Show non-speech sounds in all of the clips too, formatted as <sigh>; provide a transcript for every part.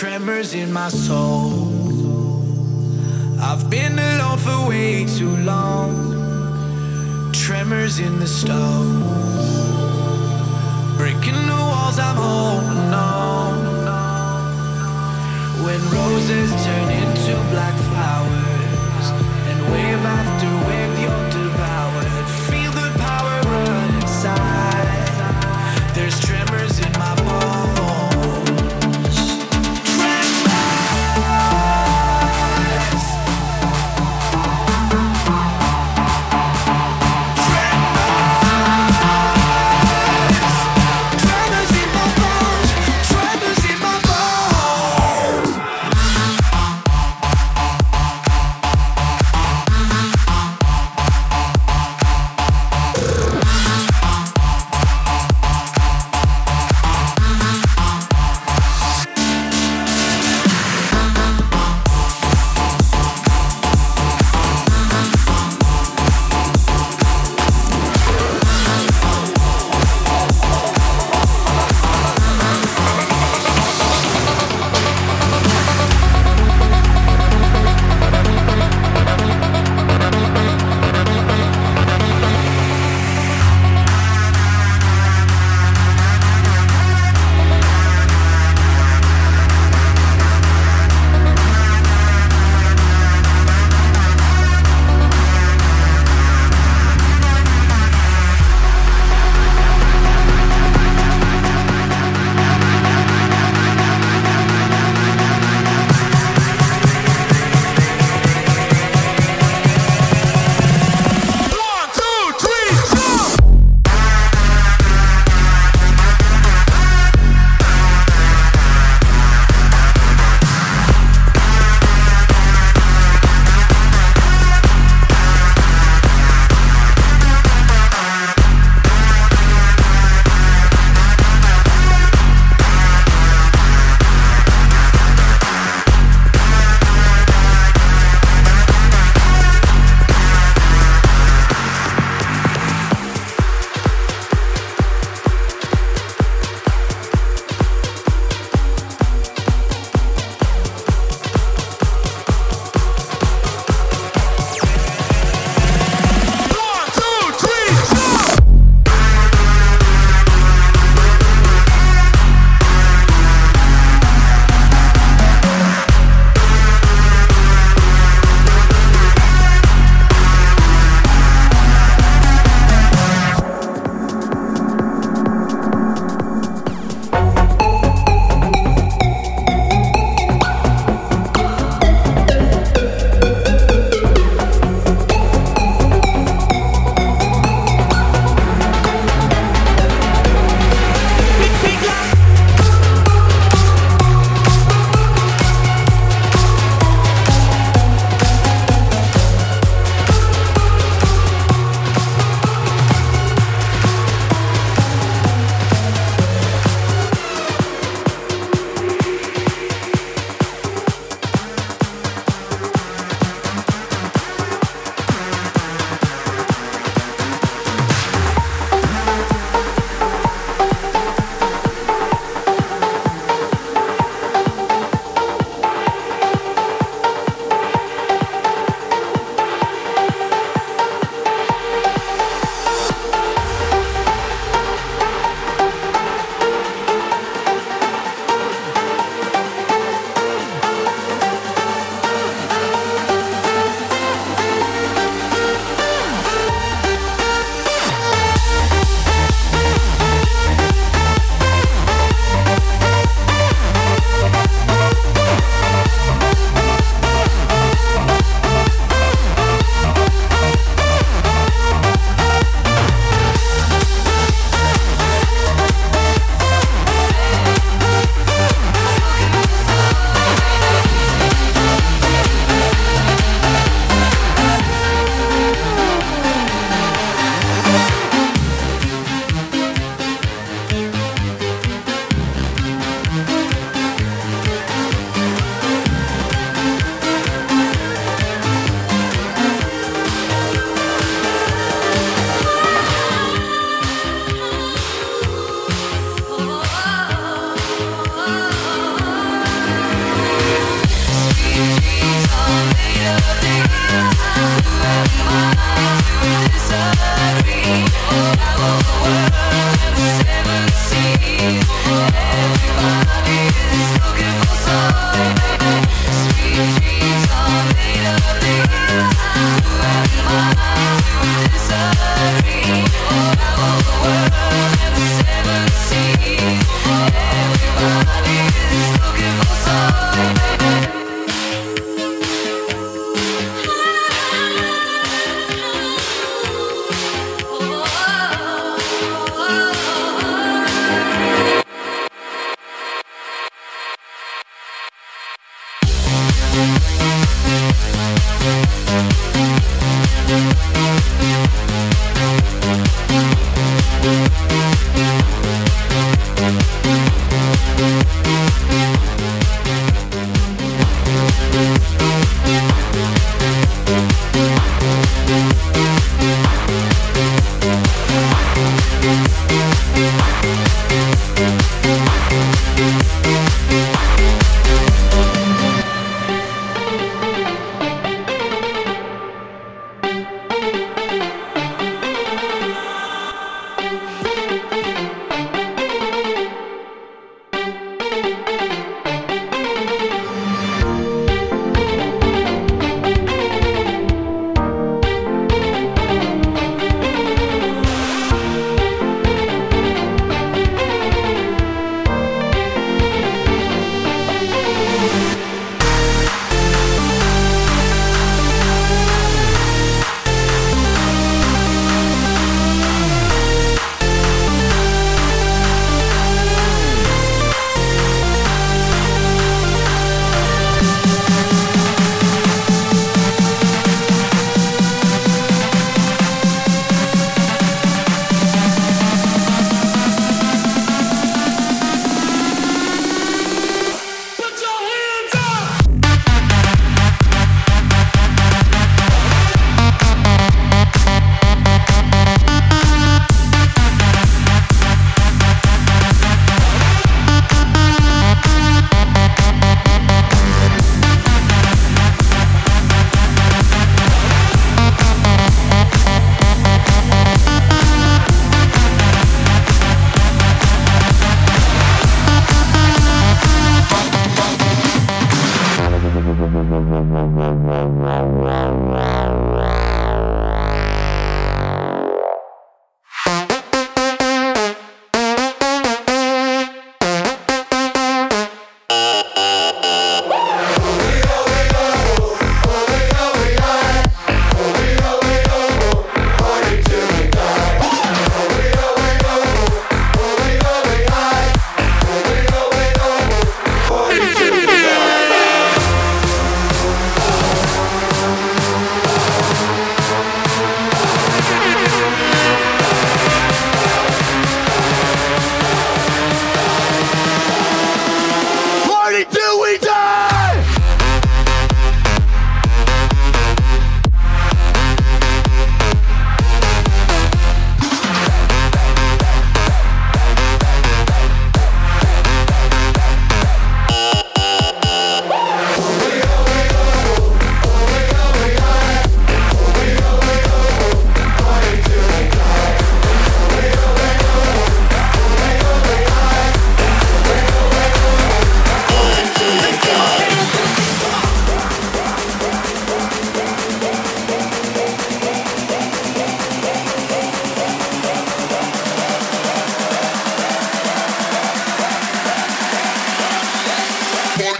tremors in my soul. I've been alone for way too long. Tremors in the stone. Breaking the walls I'm holding on. When roses turn into black flowers, and wave after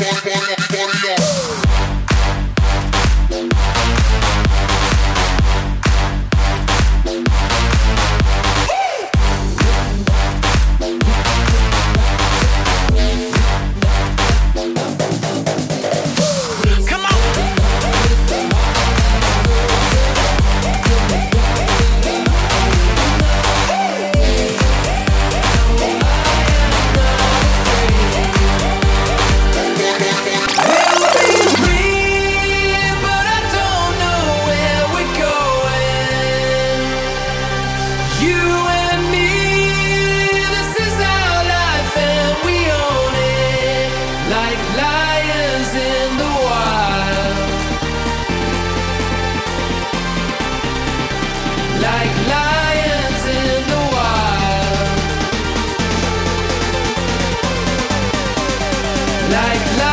quarter, quarter. like, like.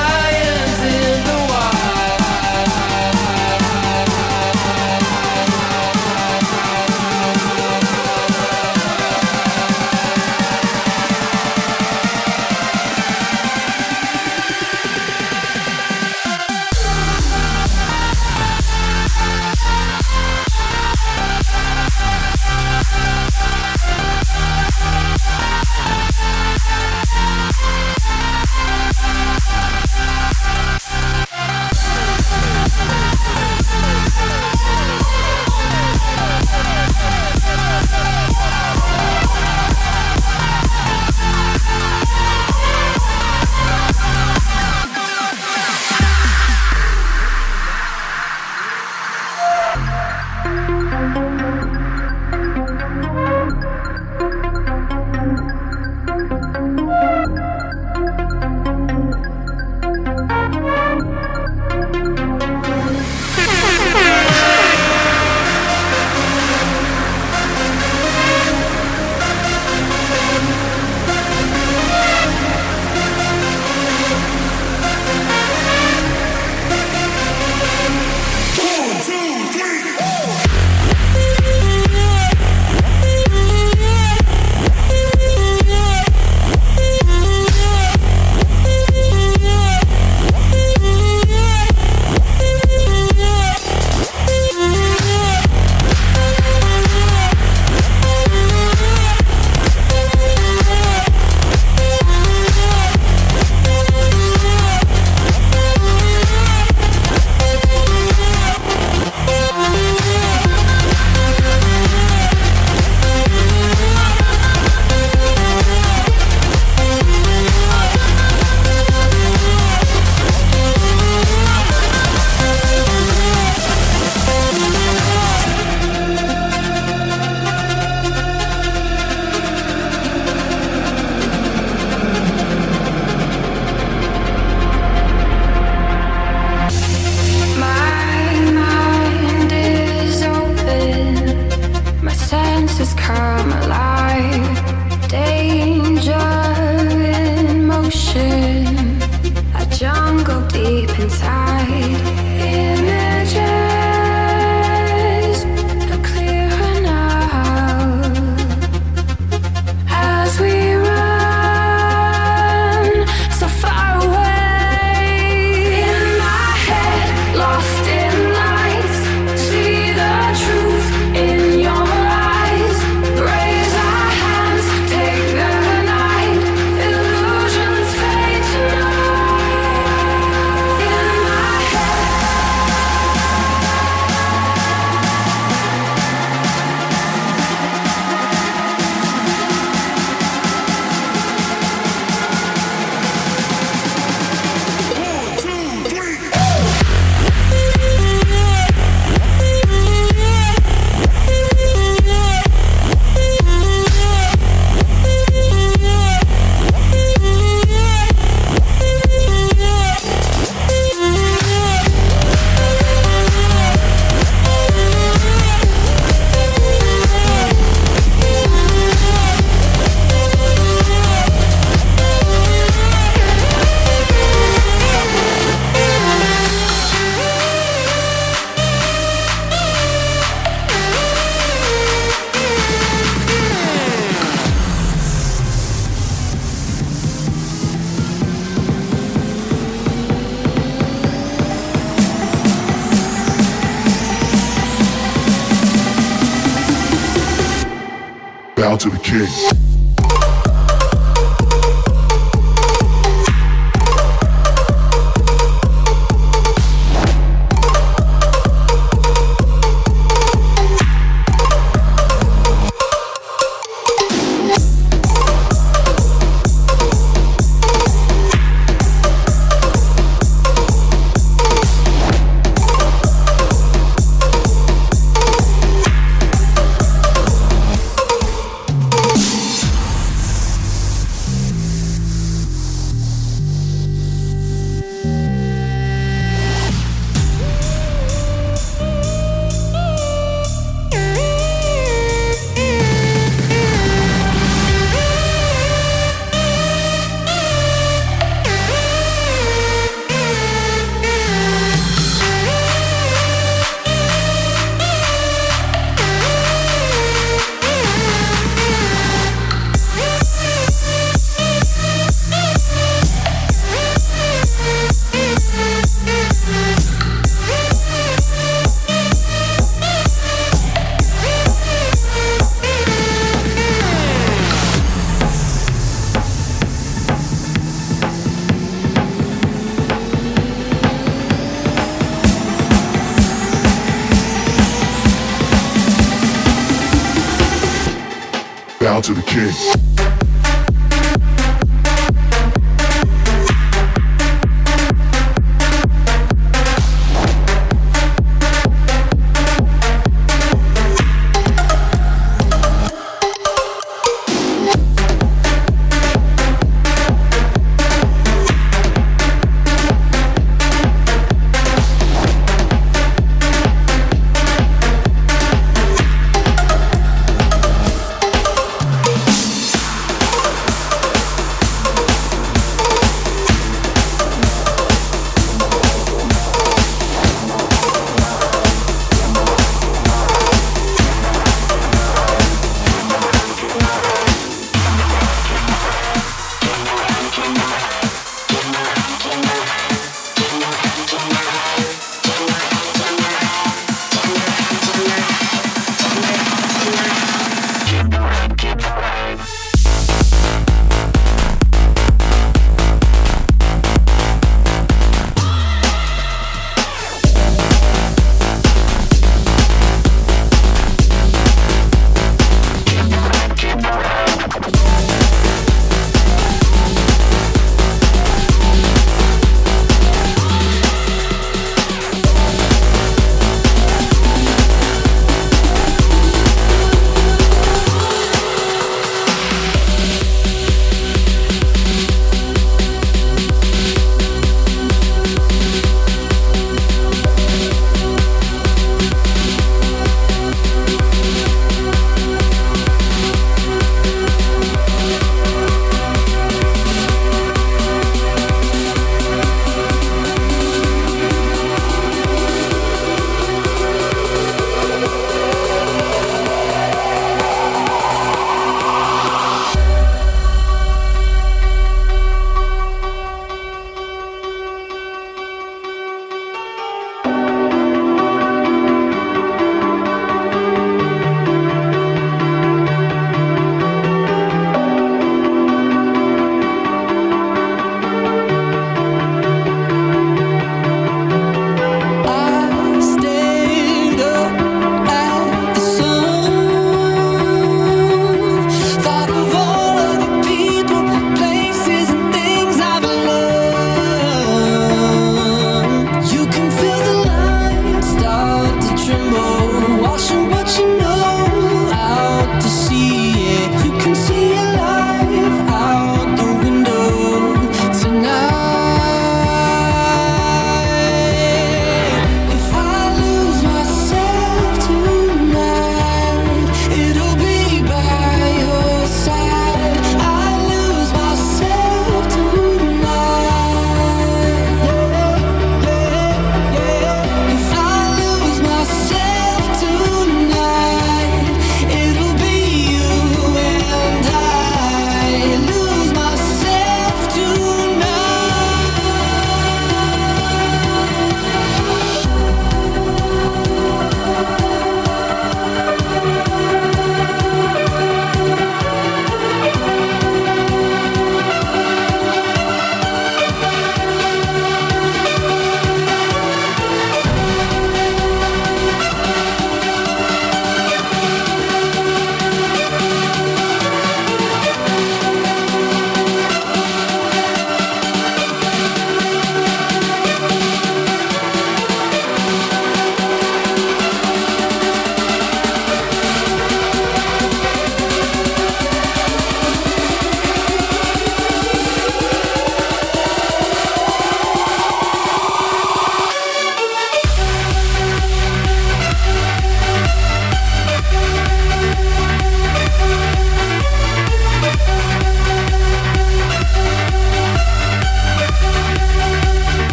bow to the king.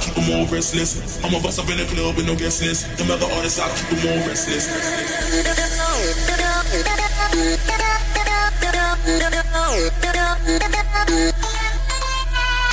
Keep them all restless. I'm a bust up in the club with no guest list. Them other artists, I keep them all restless. <laughs>